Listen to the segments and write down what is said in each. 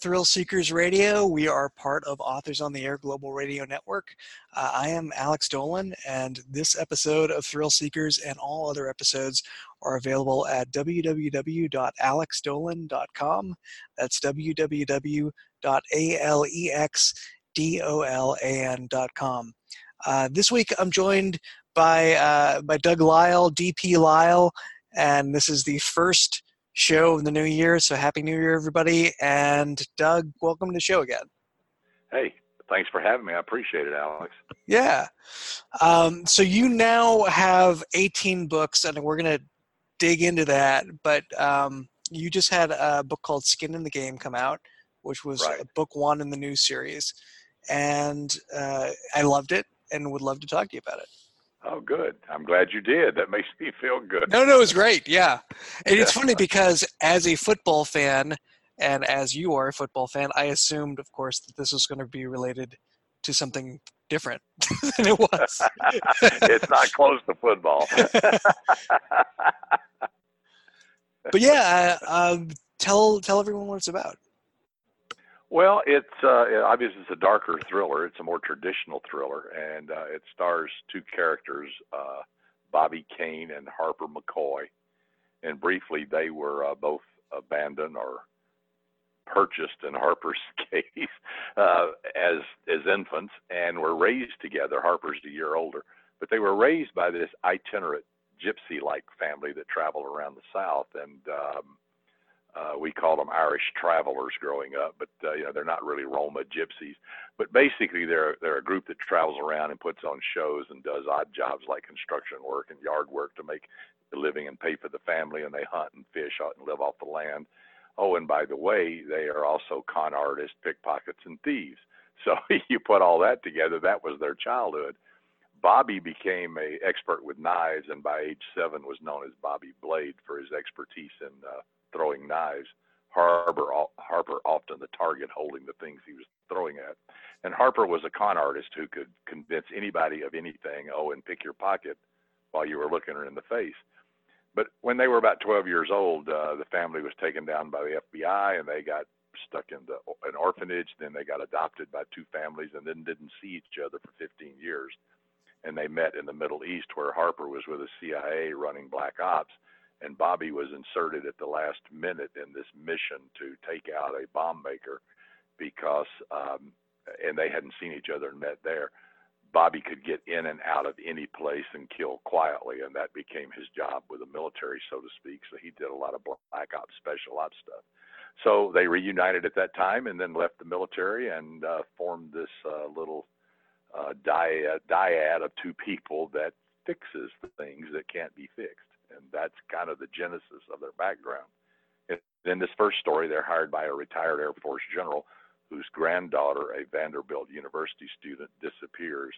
Thrill Seekers Radio. We are part of Authors on the Air Global Radio Network. Uh, I am Alex Dolan, and this episode of Thrill Seekers and all other episodes are available at www.alexdolan.com. That's www.alexdolan.com. Uh, this week I'm joined by, uh, by Doug Lyle, DP Lyle, and this is the first show of the new year. So happy new year, everybody. And Doug, welcome to the show again. Hey, thanks for having me. I appreciate it, Alex. Yeah. Um, so you now have 18 books, and we're going to dig into that. But um, you just had a book called Skin in the Game come out, which was right. book one in the new series. And uh, I loved it and would love to talk to you about it. Oh, good. I'm glad you did. That makes me feel good. No, no, it was great. Yeah. And it's funny because as a football fan, and as you are a football fan, I assumed, of course, that this was going to be related to something different than it was. it's not close to football. but yeah, uh, um, tell tell everyone what it's about. Well, it's uh, obviously it's a darker thriller. It's a more traditional thriller, and uh, it stars two characters, uh, Bobby Kane and Harper McCoy. And briefly, they were uh, both abandoned or purchased in Harper's case uh, as as infants, and were raised together. Harper's a year older, but they were raised by this itinerant gypsy-like family that traveled around the South, and um, uh, we called them Irish travelers growing up, but uh, you know they're not really Roma gypsies. But basically, they're they're a group that travels around and puts on shows and does odd jobs like construction work and yard work to make a living and pay for the family. And they hunt and fish and live off the land. Oh, and by the way, they are also con artists, pickpockets, and thieves. So you put all that together, that was their childhood. Bobby became a expert with knives, and by age seven was known as Bobby Blade for his expertise in uh, throwing knives. Harper, Harper often the target holding the things he was throwing at. And Harper was a con artist who could convince anybody of anything, oh, and pick your pocket while you were looking her in the face. But when they were about 12 years old, uh, the family was taken down by the FBI and they got stuck in the, an orphanage. Then they got adopted by two families and then didn't see each other for 15 years. And they met in the Middle East where Harper was with the CIA running black ops and Bobby was inserted at the last minute in this mission to take out a bomb maker because um, and they hadn't seen each other and met there. Bobby could get in and out of any place and kill quietly, and that became his job with the military, so to speak. So he did a lot of black ops, special ops stuff. So they reunited at that time, and then left the military and uh, formed this uh, little uh, dyad, dyad of two people that fixes things that can't be fixed and that's kind of the genesis of their background. in this first story, they're hired by a retired Air Force general whose granddaughter, a Vanderbilt University student, disappears,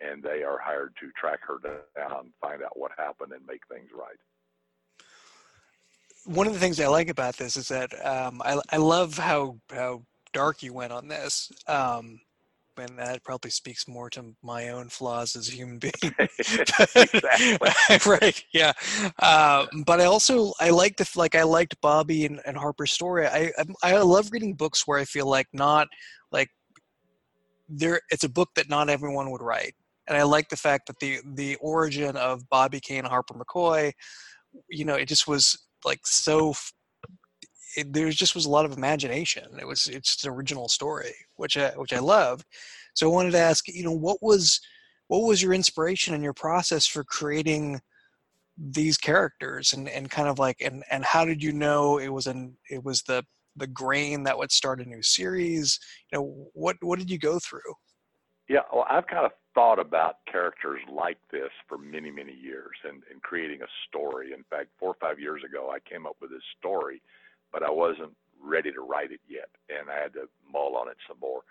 and they are hired to track her down, find out what happened, and make things right. One of the things I like about this is that um, I, I love how how dark you went on this. Um, and that probably speaks more to my own flaws as a human being. right? Yeah. Uh, but I also I like the like I liked Bobby and, and Harper's story. I, I I love reading books where I feel like not like there. It's a book that not everyone would write, and I like the fact that the the origin of Bobby Kane and Harper McCoy, you know, it just was like so it, there just was a lot of imagination. It was it's an original story, which I, which I loved. So I wanted to ask, you know, what was what was your inspiration and your process for creating these characters, and, and kind of like, and and how did you know it was an it was the the grain that would start a new series? You know, what what did you go through? Yeah, well, I've kind of thought about characters like this for many, many years and, and creating a story. In fact, four or five years ago, I came up with this story but I wasn't ready to write it yet, and I had to mull on it some more.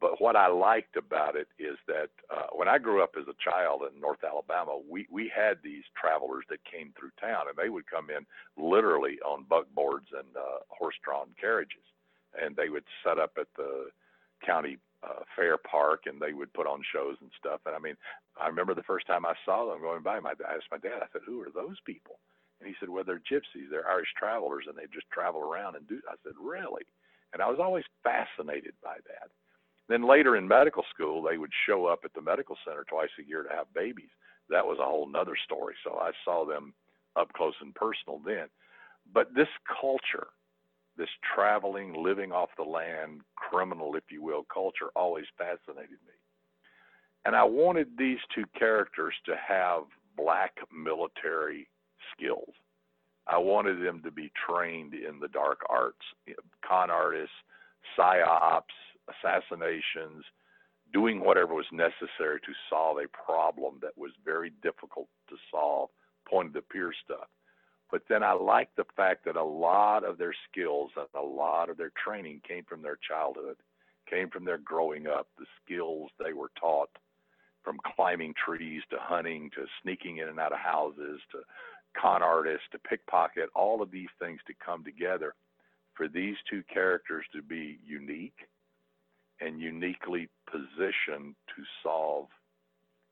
But what I liked about it is that uh, when I grew up as a child in North Alabama, we we had these travelers that came through town, and they would come in literally on buckboards and uh, horse-drawn carriages, and they would set up at the county uh, fair park, and they would put on shows and stuff. And I mean, I remember the first time I saw them going by. My I asked my dad. I said, "Who are those people?" And he said, well, they're gypsies. They're Irish travelers, and they just travel around and do. I said, really? And I was always fascinated by that. Then later in medical school, they would show up at the medical center twice a year to have babies. That was a whole nother story. So I saw them up close and personal then. But this culture, this traveling, living off the land, criminal, if you will, culture always fascinated me. And I wanted these two characters to have black military skills. I wanted them to be trained in the dark arts, con artists, psyops, assassinations, doing whatever was necessary to solve a problem that was very difficult to solve, point of the peer stuff. But then I like the fact that a lot of their skills and a lot of their training came from their childhood, came from their growing up, the skills they were taught from climbing trees to hunting to sneaking in and out of houses to con artists to pickpocket, all of these things to come together for these two characters to be unique and uniquely positioned to solve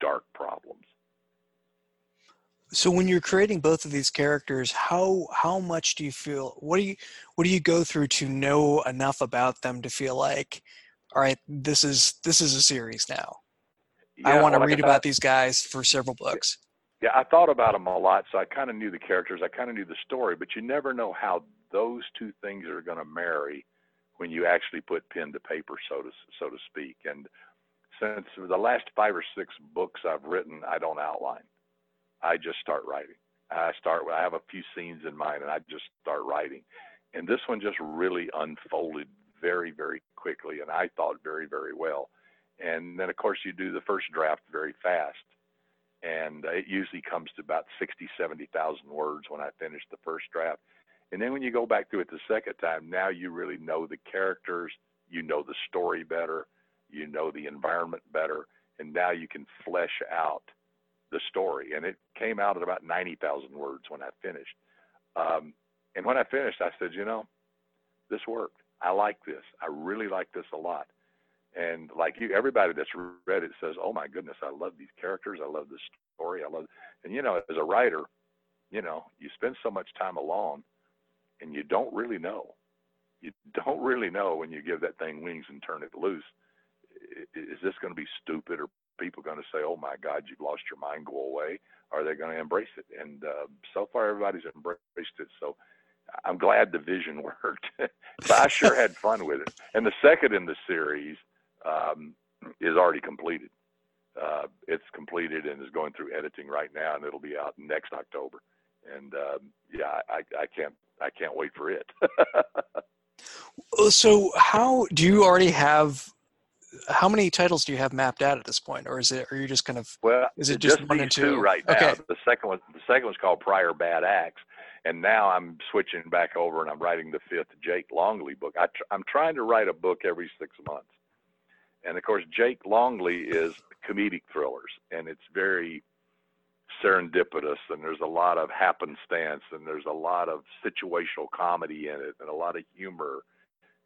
dark problems. So when you're creating both of these characters, how how much do you feel what do you what do you go through to know enough about them to feel like all right, this is this is a series now. Yeah, I want to well, read about these guys for several books. Yeah, I thought about them a lot, so I kind of knew the characters, I kind of knew the story, but you never know how those two things are going to marry when you actually put pen to paper, so to so to speak. And since the last five or six books I've written, I don't outline. I just start writing. I start. I have a few scenes in mind, and I just start writing. And this one just really unfolded very, very quickly, and I thought very, very well. And then, of course, you do the first draft very fast, and it usually comes to about 60, 70,000 words when I finish the first draft. And then when you go back through it the second time, now you really know the characters, you know the story better, you know the environment better, and now you can flesh out the story. And it came out at about 90,000 words when I finished. Um, and when I finished, I said, you know, this worked. I like this. I really like this a lot. And like you, everybody that's read it says, "Oh my goodness, I love these characters. I love this story. I love." And you know, as a writer, you know, you spend so much time alone, and you don't really know. You don't really know when you give that thing wings and turn it loose. Is this going to be stupid? Or people going to say, "Oh my God, you've lost your mind. Go away"? Are they going to embrace it? And uh, so far, everybody's embraced it. So I'm glad the vision worked. but I sure had fun with it. And the second in the series um, is already completed. Uh, it's completed and is going through editing right now, and it'll be out next October. And um, yeah, I, I can't I can't wait for it. so, how do you already have? How many titles do you have mapped out at this point, or is it? Are you just kind of? Well, is it just, just one and two? right now? Okay. The second one, the second one's called Prior Bad Acts, and now I'm switching back over and I'm writing the fifth Jake Longly book. I tr- I'm trying to write a book every six months. And of course, Jake Longly is comedic thrillers, and it's very serendipitous, and there's a lot of happenstance, and there's a lot of situational comedy in it, and a lot of humor,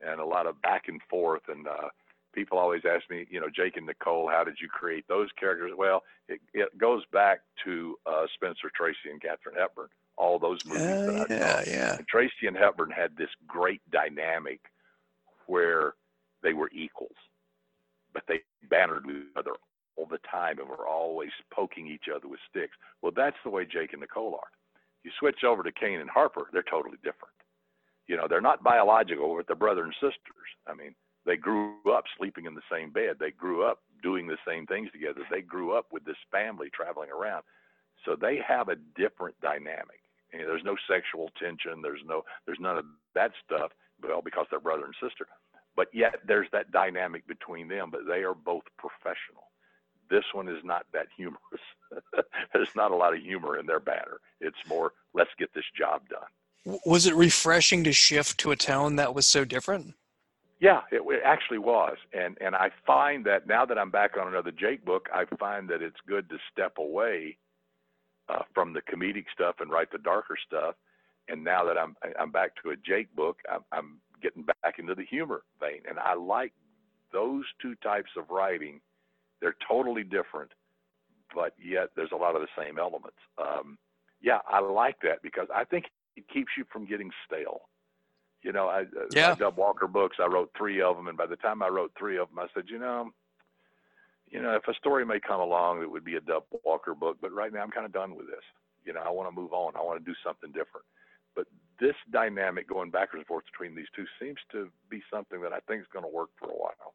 and a lot of back and forth. And uh, people always ask me, you know, Jake and Nicole, how did you create those characters? Well, it, it goes back to uh, Spencer Tracy and Katharine Hepburn, all those movies uh, that I yeah, saw. Yeah. And Tracy and Hepburn had this great dynamic where they were equals but they bantered with each other all the time and were always poking each other with sticks. Well, that's the way Jake and Nicole are. You switch over to Kane and Harper, they're totally different. You know, they're not biological, but they're brother and sisters. I mean, they grew up sleeping in the same bed. They grew up doing the same things together. They grew up with this family traveling around. So they have a different dynamic. You there's no sexual tension. There's no, there's none of that stuff. Well, because they're brother and sister but yet there's that dynamic between them, but they are both professional. This one is not that humorous. there's not a lot of humor in their banter. It's more, let's get this job done. Was it refreshing to shift to a tone that was so different? Yeah, it, it, actually was, and and I find that now that I'm back on another Jake book, I find that it's good to step away uh, from the comedic stuff and write the darker stuff. And now that I'm I'm back to a Jake book, I'm, I'm getting back into the humor vein. And I like those two types of writing. They're totally different, but yet there's a lot of the same elements. Um, yeah, I like that because I think it keeps you from getting stale. You know, I, yeah. my Dub Walker books, I wrote three of them, and by the time I wrote three of them, I said, you know, you know, if a story may come along it would be a Dub Walker book, but right now I'm kind of done with this. You know, I want to move on. I want to do something different. This dynamic going backwards and forth between these two seems to be something that I think is going to work for a while.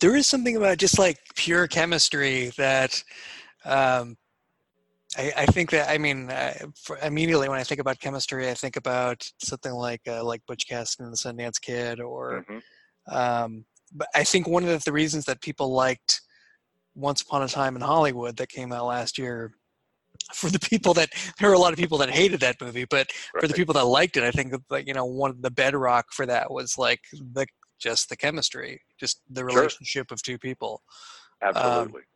There is something about just like pure chemistry that um, I, I, think that I mean uh, immediately when I think about chemistry, I think about something like uh, like Butch Cassidy and the Sundance Kid, or mm-hmm. um, but I think one of the reasons that people liked Once Upon a Time in Hollywood that came out last year for the people that there are a lot of people that hated that movie, but right. for the people that liked it, I think that you know one of the bedrock for that was like the just the chemistry, just the relationship sure. of two people. Absolutely. Um,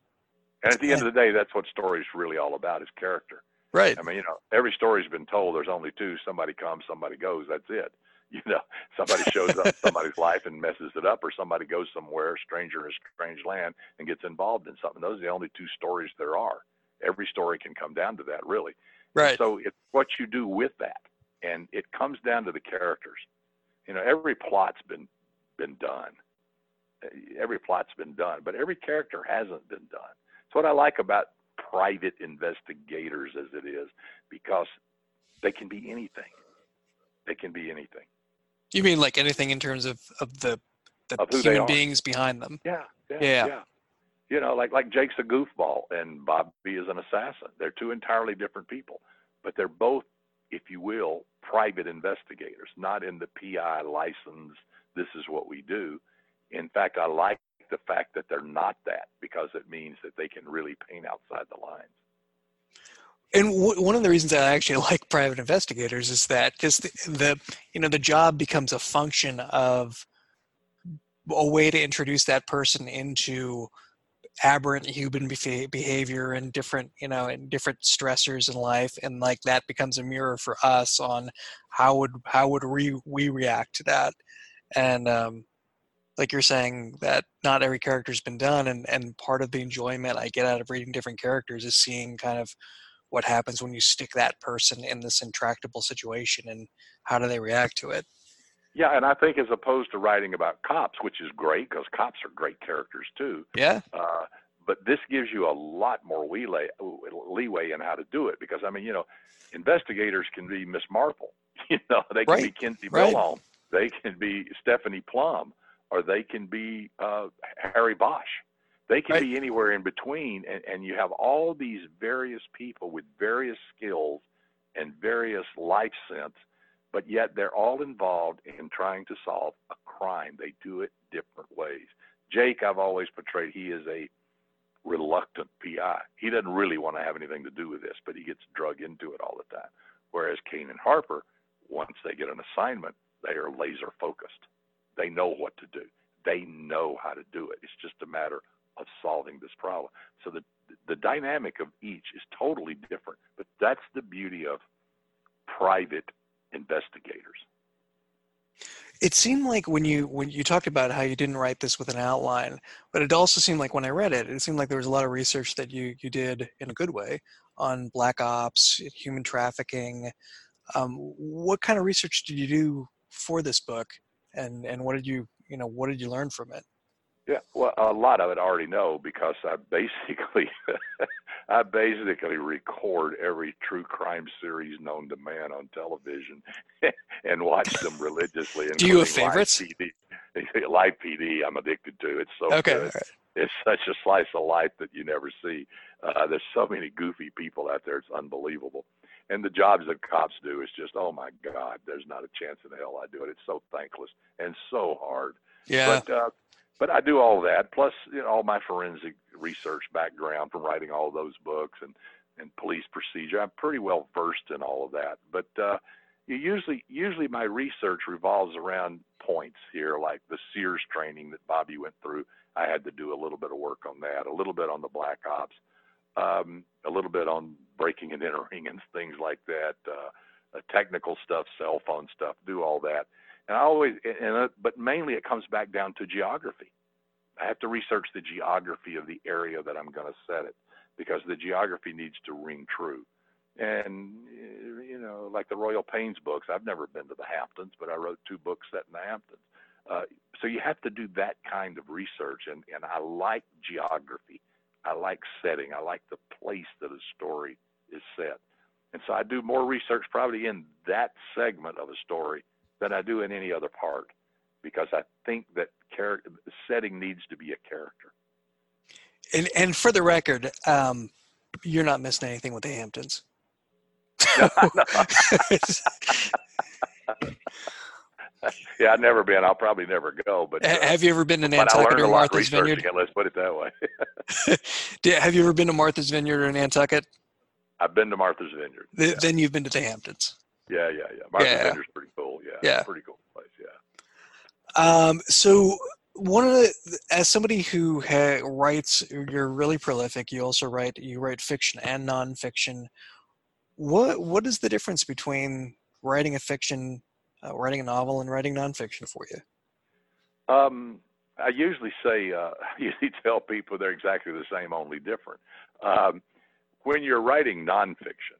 and at the end of the day, that's what story's really all about is character. Right. I mean, you know, every story's been told. There's only two. Somebody comes, somebody goes. That's it. You know, somebody shows up somebody's life and messes it up, or somebody goes somewhere, stranger in a strange land, and gets involved in something. Those are the only two stories there are every story can come down to that, really. Right. So it's what you do with that, and it comes down to the characters. You know, every plot's been been done. Every plot's been done, but every character hasn't been done. It's what I like about private investigators, as it is, because they can be anything. They can be anything. You mean like anything in terms of of the the of human beings behind them? Yeah, yeah, yeah. yeah you know, like like Jake's a goofball and Bobby is an assassin. They're two entirely different people, but they're both, if you will, private investigators, not in the PI license. This is what we do. In fact, I like the fact that they're not that because it means that they can really paint outside the lines. And w- one of the reasons I actually like private investigators is that just the, the you know the job becomes a function of a way to introduce that person into aberrant human behavior and different you know and different stressors in life and like that becomes a mirror for us on how would how would we we react to that. And um like you're saying that not every character's been done and and part of the enjoyment i get out of reading different characters is seeing kind of what happens when you stick that person in this intractable situation and how do they react to it yeah, and I think as opposed to writing about cops, which is great because cops are great characters too. Yeah. Uh, but this gives you a lot more leeway, leeway in how to do it because I mean, you know, investigators can be Miss Marple, you know, they can right. be Kinsey right. They can be Stephanie Plum, or they can be uh, Harry Bosch. They can right. be anywhere in between, and, and you have all these various people with various skills and various life sense but yet they're all involved in trying to solve a crime. They do it different ways. Jake, I've always portrayed, he is a reluctant PI. He doesn't really want to have anything to do with this, but he gets drug into it all the time. Whereas Kane and Harper, once they get an assignment, they are laser focused. They know what to do. They know how to do it. It's just a matter of solving this problem. So the the dynamic of each is totally different. But that's the beauty of private investigators. It seemed like when you when you talked about how you didn't write this with an outline, but it also seemed like when I read it, it seemed like there was a lot of research that you you did in a good way on black ops, human trafficking. Um, what kind of research did you do for this book, and and what did you you know what did you learn from it? Yeah, well, a lot of it I already know because I basically I basically record every true crime series known to man on television and watch them religiously. Do you have favorites? Live PD. Live PD, I'm addicted to. It's so okay, good. Right. It's such a slice of life that you never see. Uh, there's so many goofy people out there. It's unbelievable. And the jobs that cops do is just, oh my God, there's not a chance in hell I do it. It's so thankless and so hard. Yeah. But uh, but I do all that plus you know, all my forensic research background from writing all those books and and police procedure. I'm pretty well versed in all of that. But uh, usually usually my research revolves around points here, like the SEALs training that Bobby went through. I had to do a little bit of work on that, a little bit on the Black Ops, um, a little bit on breaking and entering and things like that. Uh, technical stuff, cell phone stuff, do all that. And I always, and uh, but mainly it comes back down to geography. I have to research the geography of the area that I'm going to set it because the geography needs to ring true. And you know, like the Royal Pains books. I've never been to the Hamptons, but I wrote two books set in the Hamptons. Uh, so you have to do that kind of research, and and I like geography. I like setting. I like the place that a story is set, and so I do more research probably in that segment of a story than I do in any other part, because I think that character setting needs to be a character. And and for the record, um, you're not missing anything with the Hamptons. yeah, I've never been. I'll probably never go. But uh, have you ever been to Nantucket or Martha's Vineyard? It, let's put it that way. have you ever been to Martha's Vineyard or Nantucket? I've been to Martha's Vineyard. The, yeah. Then you've been to the Hamptons. Yeah, yeah, yeah. Martha's yeah. Vineyard's pretty cool. Yeah, pretty cool place. Yeah. Um. So one of the as somebody who ha- writes you're really prolific you also write you write fiction and nonfiction what what is the difference between writing a fiction uh, writing a novel and writing nonfiction for you um, i usually say uh, usually tell people they're exactly the same only different um, when you're writing nonfiction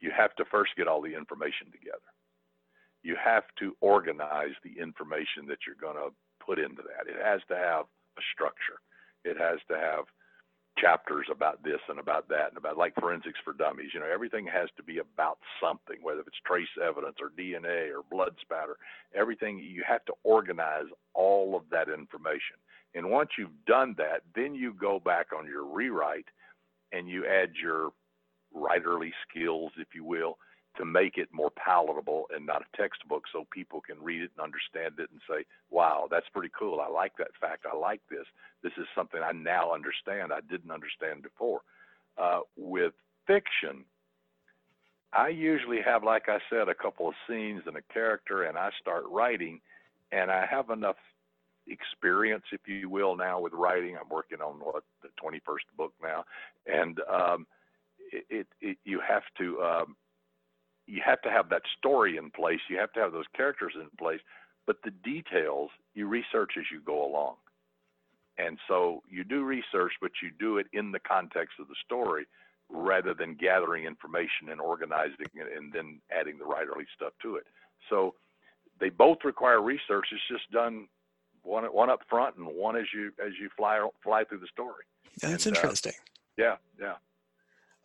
you have to first get all the information together you have to organize the information that you're going to put into that. It has to have a structure. It has to have chapters about this and about that and about like forensics for dummies. You know, everything has to be about something, whether it's trace evidence or DNA or blood spatter. Everything you have to organize all of that information. And once you've done that, then you go back on your rewrite and you add your writerly skills, if you will, to make it more palatable and not a textbook so people can read it and understand it and say, wow, that's pretty cool. I like that fact. I like this. This is something I now understand I didn't understand before. Uh, with fiction, I usually have, like I said, a couple of scenes and a character, and I start writing, and I have enough experience, if you will, now with writing. I'm working on what the 21st book now, and um, it, it, you have to um, you have to have that story in place. You have to have those characters in place, but the details you research as you go along. And so you do research, but you do it in the context of the story rather than gathering information and organizing it and then adding the writerly stuff to it. So they both require research. It's just done one one up front and one as you as you fly fly through the story. That's and, uh, interesting. Uh, yeah, yeah.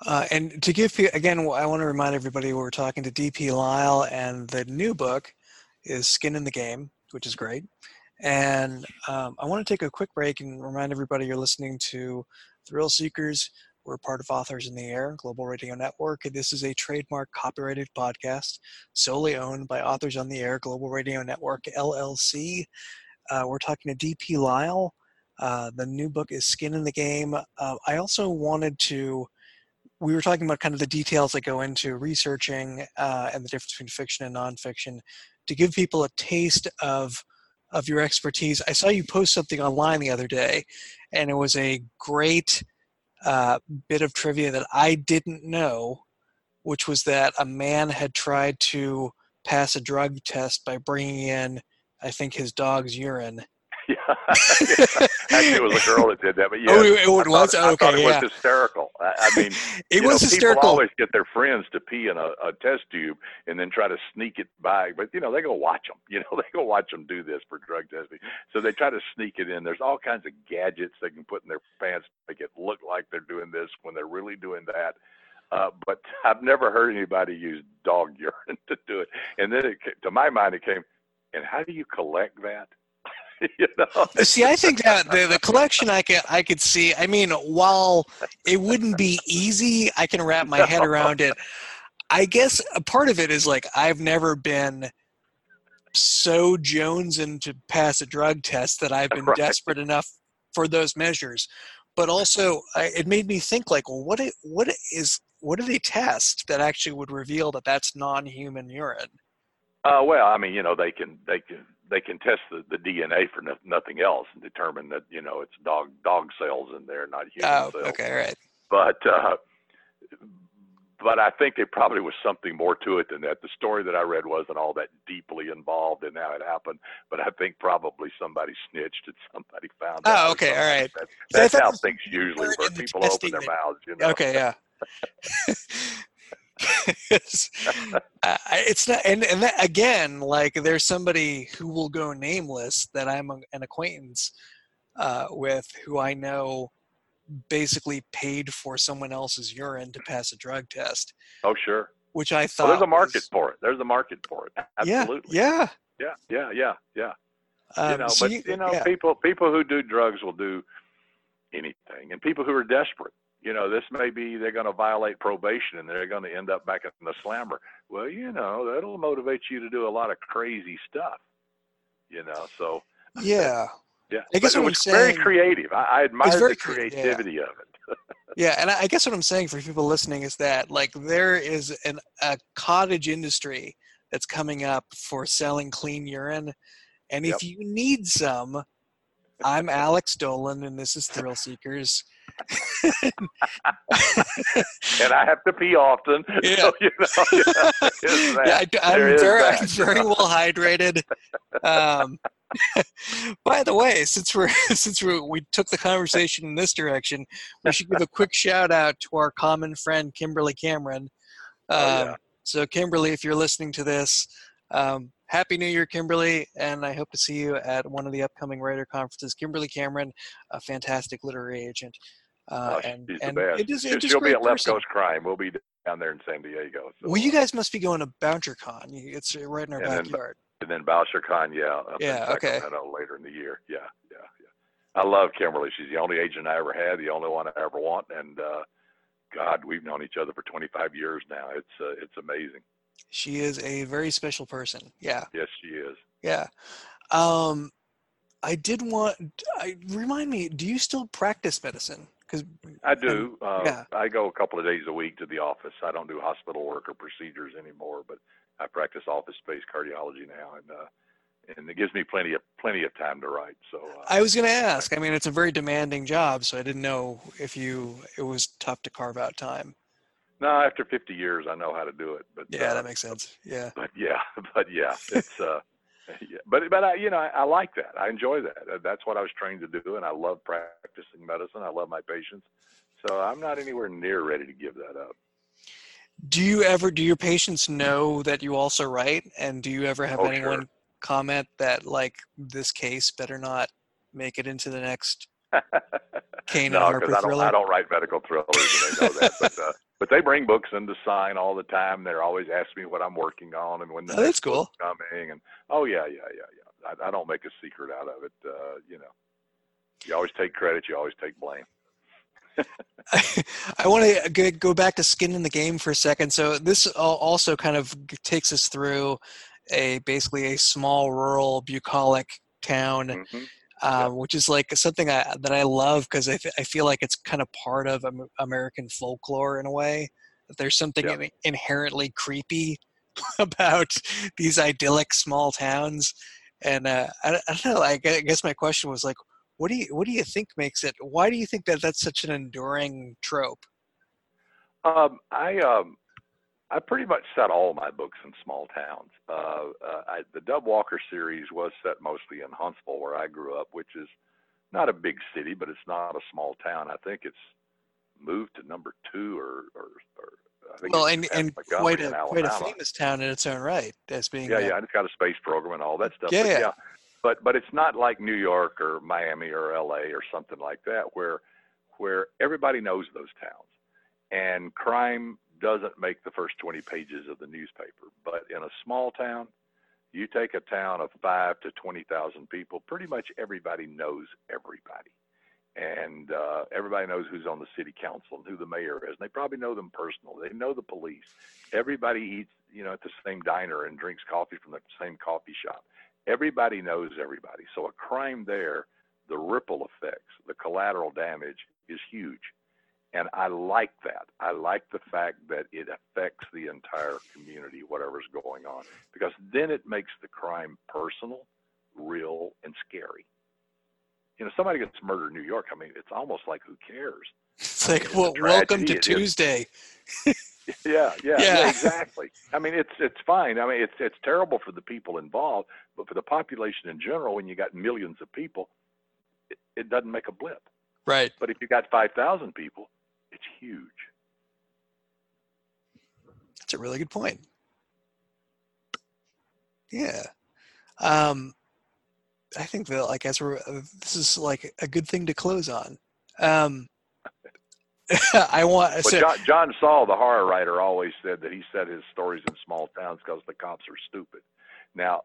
Uh, and to give you again, I want to remind everybody we're talking to DP Lyle, and the new book is Skin in the Game, which is great. And um, I want to take a quick break and remind everybody you're listening to Thrill Seekers. We're part of Authors in the Air, Global Radio Network. This is a trademark copyrighted podcast solely owned by Authors on the Air, Global Radio Network, LLC. Uh, we're talking to DP Lyle. Uh, the new book is Skin in the Game. Uh, I also wanted to we were talking about kind of the details that go into researching uh, and the difference between fiction and nonfiction to give people a taste of of your expertise. I saw you post something online the other day and it was a great uh, bit of trivia that i didn't know which was that a man had tried to pass a drug test by bringing in i think his dog's urine yeah, actually, it was a girl that did that. But yeah, oh, it, was thought, okay. it yeah. was hysterical. I, I mean, it was know, hysterical. People always get their friends to pee in a, a test tube and then try to sneak it by. But you know, they go watch them. You know, they go watch them do this for drug testing. So they try to sneak it in. There's all kinds of gadgets they can put in their pants to make it look like they're doing this when they're really doing that. Uh, but I've never heard anybody use dog urine to do it. And then, it, to my mind, it came, and how do you collect that? you know? See, I think that the, the collection I could I could see. I mean, while it wouldn't be easy, I can wrap my head around it. I guess a part of it is like I've never been so jonesing to pass a drug test that I've been right. desperate enough for those measures. But also, I, it made me think like, well, what it, what is what do they test that actually would reveal that that's non-human urine? Uh, well, I mean, you know, they can they can they can test the, the DNA for no, nothing else and determine that you know it's dog dog cells in there, not human oh, cells. okay, right. But uh, but I think there probably was something more to it than that. The story that I read wasn't all that deeply involved in how it happened, but I think probably somebody snitched and somebody found out. Oh, okay, all right. That. That's how things usually work. People open their mouths, you know. Okay, yeah. it's, uh, it's not, and and that, again, like there's somebody who will go nameless that I'm a, an acquaintance uh, with, who I know basically paid for someone else's urine to pass a drug test. Oh, sure. Which I thought well, there's a market was, for it. There's a market for it. Absolutely. Yeah. Yeah. Yeah. Yeah. Yeah. Um, you know, so but you- you know, yeah. people people who do drugs will do anything, and people who are desperate. You know, this may be they're going to violate probation and they're going to end up back in the slammer. Well, you know, that'll motivate you to do a lot of crazy stuff. You know, so yeah. yeah, I guess but it was I'm very saying- creative. I, I admire the crea- yeah. creativity of it. Yeah, and I I guess what I'm saying for people listening is that like there is an a cottage industry that's coming up for selling clean urine, and if you need some, I'm Alex Dolan, and this is Thrill Seekers. and I have to pee often. Yeah. So, you know, yeah. Yeah, I, am very. I'm very well hydrated. Um, by the way, since we're since we we took the conversation in this direction, we should give a quick shout out to our common friend Kimberly Cameron. Um, Oh, yeah. So, Kimberly, if you're listening to this, um, Happy New Year, Kimberly, and I hope to see you at one of the upcoming writer conferences. Kimberly Cameron, a fantastic literary agent. Uh, Oh, and she's and the best. it is, She- it is She'll be at Left person. Coast Crime. We'll be down there in San Diego. So, Well, you guys must be going to Bouchercon. You- It's right in our And then- backyard. and then Boucher Con, yeah, up Yeah, okay. Later in the year. Yeah, yeah, yeah. I love Kimberly. She's the only agent I ever had, the only one I ever want, and uh, God, we've known each other for 25 years now. It's uh, it's amazing. She is a very special person. Yeah, Yes, she is. yeah. Um, I did want. I remind me. Do you still practice medicine? Because I do. Uh, yeah. I go a couple of days a week to the office. I don't do hospital work or procedures anymore, but I practice office-based cardiology now, and uh, and it gives me plenty of plenty of time to write. So uh, I was going to ask. I mean, it's a very demanding job, so I didn't know if you. It was tough to carve out time. no, after 50 years, I know how to do it. But Yeah, uh, that makes sense. Yeah. but yeah, but yeah, it's uh, yeah, but but I, you know, I, I like that. I enjoy that. Uh, That's what I was trained to do, and I love practicing medicine. I love my patients, so I'm not anywhere near ready to give that up. Do you ever? Do your patients know that you also write? And do you ever have Oh, anyone sure. comment that like this case better not make it into the next Kane no, because I don't, thriller? I don't write medical thrillers, and they know that. but uh, but they bring books in to sign all the time. They're always asking me what I'm working on and when the Oh, that's cool. coming. And oh yeah, yeah, yeah, yeah. I, I don't make a secret out of it. Uh, you know, you always take credit. You always take blame. I want to go back to skin in the game for a second. So this also kind of takes us through a basically a small rural bucolic town, Mhm. Um, which is like something I, that I love because I, feel like it's kind of part of American folklore in a way. That there's something Yeah. in- inherently creepy about these idyllic small towns, and uh, I, I don't know. I I guess my question was like, what do you what do you think makes it? Why do you think that that's such an enduring trope? Um, I um, I pretty much set all my books in small towns. Uh, uh, I, the Dub Walker series was set mostly in Huntsville, where I grew up, which is not a big city, but it's not a small town. I think it's moved to number two, or or, or I think Well, and and quite a quite a famous town in its own right as being Yeah, uh, yeah, it's got a space program and all that stuff. Yeah, but yeah. yeah. But but it's not like New York or Miami or LA or something like that where where everybody knows those towns. And crime doesn't make the first 20 pages of the newspaper. But in a small town, you take a town of 5 to 20,000 people, pretty much everybody knows everybody. And uh, everybody knows who's on the city council and who the mayor is. And they probably know them personally. They know the police. Everybody eats, you know, at the same diner and drinks coffee from the same coffee shop everybody knows everybody. So a crime there, the ripple effects, the collateral damage is huge. And I like that. I like the fact that it affects the entire community, whatever's going on, because then it makes the crime personal, real, and scary. You know, somebody gets murdered in New York. I mean, it's almost like who cares? It's I like mean, it's well, welcome to tragedy. It is. Tuesday. Yeah, yeah, Yeah. yeah, exactly. I mean, it's it's fine. I mean, it's it's terrible for the people involved, but for the population in general, when you got millions of people, it, it doesn't make a blip. Right. But if you got five thousand people, it's huge. That's a really good point. Yeah. Um, I think that like as we're uh, this is like a good thing to close on. Um, I want. Well, So, John, John Saul, the horror writer, always said that he said his stories in small towns because the cops are stupid. Now,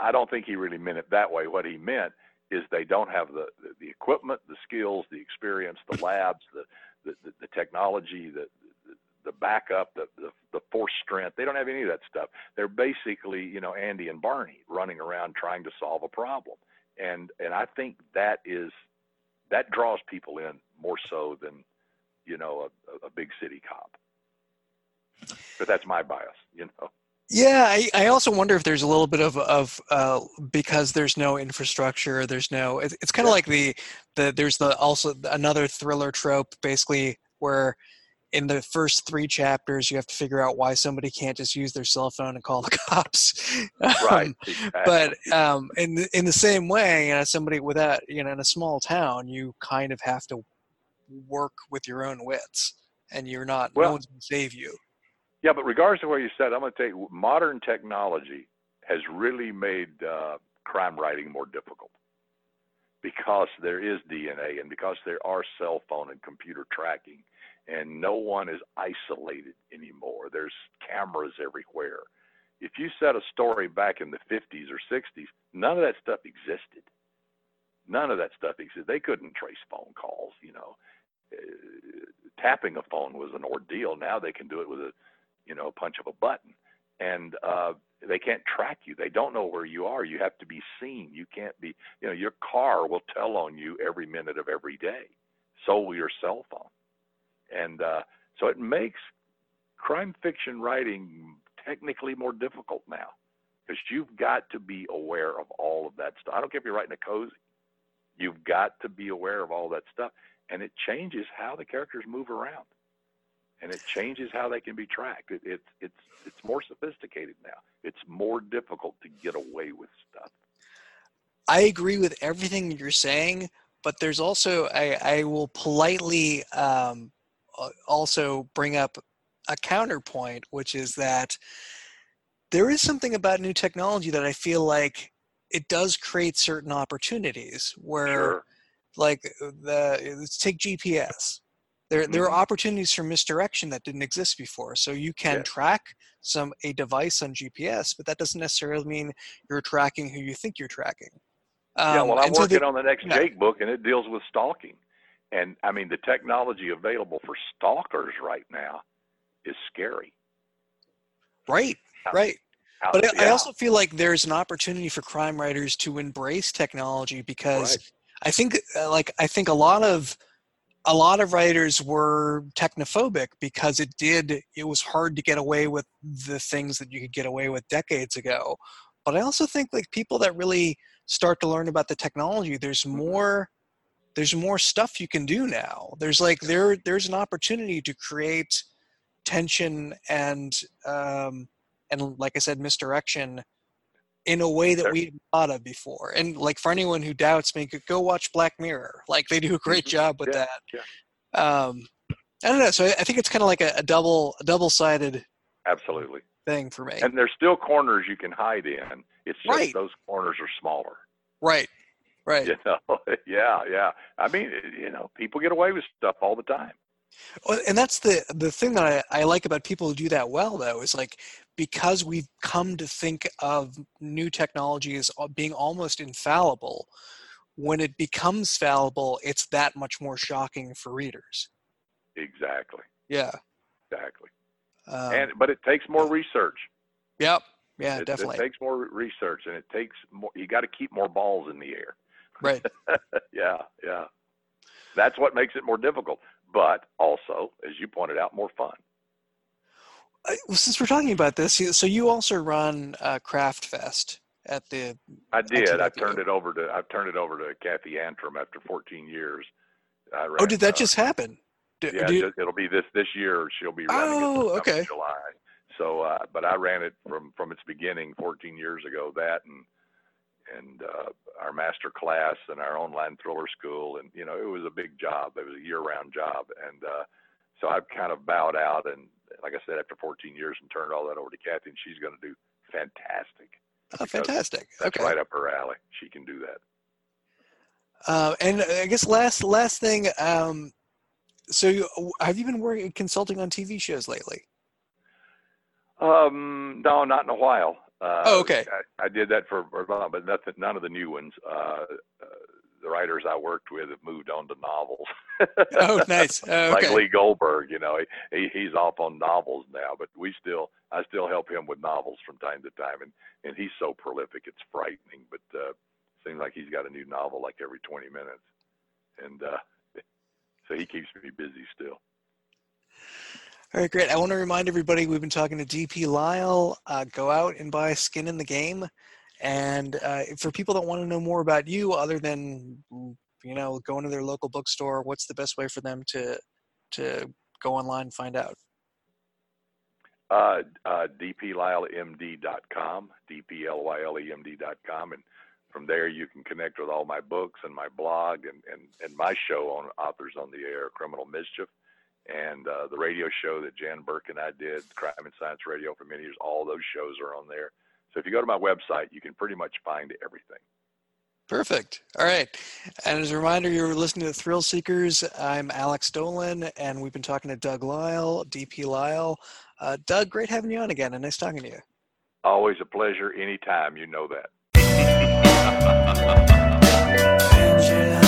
I don't think he really meant it that way. What he meant is they don't have the, the equipment, the skills, the experience, the labs, the the, the, technology, the, the the backup, the, the the force strength. They don't have any of that stuff. They're basically, you know, Andy and Barney running around trying to solve a problem. And and I think that is that draws people in more so than you know a, a big city cop. But that's my bias, you know. Yeah, I, I also wonder if there's a little bit of of uh, because there's no infrastructure. There's no. It's, it's kind of Yeah. like the the there's the also another thriller trope basically where in the first three chapters you have to figure out why somebody can't just use their cell phone and call the cops. Right. Um, exactly. but um, in the, in the same way, you know, somebody without you know in a small town, you kind of have to work with your own wits, and you're not. no one's going to save you. Yeah, but regardless of what you said, I'm going to tell you, modern technology has really made uh, crime writing more difficult because there is DNA and because there are cell phone and computer tracking, and no one is isolated anymore. There's cameras everywhere. If you set a story back in the 50s or 60s, none of that stuff existed. None of that stuff existed. They couldn't trace phone calls. You know, uh, tapping a phone was an ordeal. Now they can do it with a you know, a punch of a button. And uh, they can't track you. They don't know where you are. You have to be seen. You can't be, you know, your car will tell on you every minute of every day. So will your cell phone. And uh, so it makes crime fiction writing technically more difficult now because you've got to be aware of all of that stuff. I don't care if you're writing a cozy. You've got to be aware of all that stuff. And it changes how the characters move around and it changes how they can be tracked. It, it's it's it's more sophisticated now. It's more difficult to get away with stuff. I agree with everything you're saying, but there's also I, I will politely um, also bring up a counterpoint, which is that there is something about new technology that I feel like it does create certain opportunities where Sure. like the let's take GPS. There there are opportunities for misdirection that didn't exist before. So you can Yes. track some a device on GPS, but that doesn't necessarily mean you're tracking who you think you're tracking. yeah. Um, Well, I'm and so working the- on the next yeah. Jake book, and it deals with stalking. And I mean, the technology available for stalkers right now is scary. right, right. But I, I also feel like there's an opportunity for crime writers to embrace technology because right. I think uh, like I think a lot of a lot of writers were technophobic because it did it was hard to get away with the things that you could get away with decades ago. But I also think like people that really start to learn about the technology, there's Mm-hmm. more there's more stuff you can do now. There's like there there's an opportunity to create tension and um and like I said misdirection in a way that we thought of before. And like for anyone who doubts me, go- go watch Black Mirror. Like they do a great Mhm. job with Yeah, that. Um, I don't know. So I, I think it's kind of like a, a double a double sided Absolutely. thing for me. And there's still corners you can hide in. It's just Right. those corners are smaller. right. Right. You know? yeah, yeah. I mean, you know, people get away with stuff all the time. And that's the the thing that I, I like about people who do that well though is like because we've come to think of new technology as being almost infallible when it becomes fallible it's that much more shocking for readers Exactly. yeah Exactly. um, and but it takes more research. yep yeah it, definitely It takes more research, and it takes more. You got to keep more balls in the air. right yeah, yeah. That's what makes it more difficult, but also, as you pointed out, more fun. Uh, since we're talking about this so you also run uh, craft fest at the I did. I turned it over to. I've turned it over to Kathy Antrim after 14 years. I oh did that uh, just happen D- Yeah, do you- it'll be this this year. She'll be running it Oh, coming okay. July. So, uh, but I ran it from from its beginning 14 years ago. That and and uh, our master class and our online thriller school, and you know, it was a big job. It was a year-round job, and uh, so I've kind of bowed out, and like I said, after 14 years, and turned all that over to Kathy, and she's going to do fantastic. Oh, fantastic! That's okay, right up her alley. She can do that. Uh, and I guess last last thing. Um, so, you, have you been working consulting on TV shows lately? Um, no, not in a while. Uh, oh, okay. I, I, did that for, a while, but nothing, none of the new ones. Uh, uh, the writers I worked with have moved on to novels. oh, nice. Oh, okay. Like Lee Goldberg, you know, he, he he's off on novels now, but we still I still help him with novels from time to time, and and he's so prolific, it's frightening. But uh, seems like he's got a new novel like every 20 minutes, and uh, so he keeps me busy still. All right, great. I want to remind everybody we've been talking to DP Lyle. Uh, go out and buy Skin in the Game. And uh, for people that want to know more about you, other than you know going to their local bookstore, what's the best way for them to to go online and find out? Uh, uh, dplylemd.com, dplylemd.com, and from there you can connect with all my books and my blog and, and, and my show on Authors on the Air, Criminal Mischief and uh, the radio show that Jan Burke and I did, Crime and Science Radio for many years. All those shows are on there. So if you go to my website, you can pretty much find everything. Perfect. All right. And as a reminder, you're listening to Thrill Seekers. I'm Alex Dolan, and we've been talking to Doug Lyle, DP Lyle. Uh, Doug, great having you on again, and nice talking to you. Always a pleasure, anytime. You know that.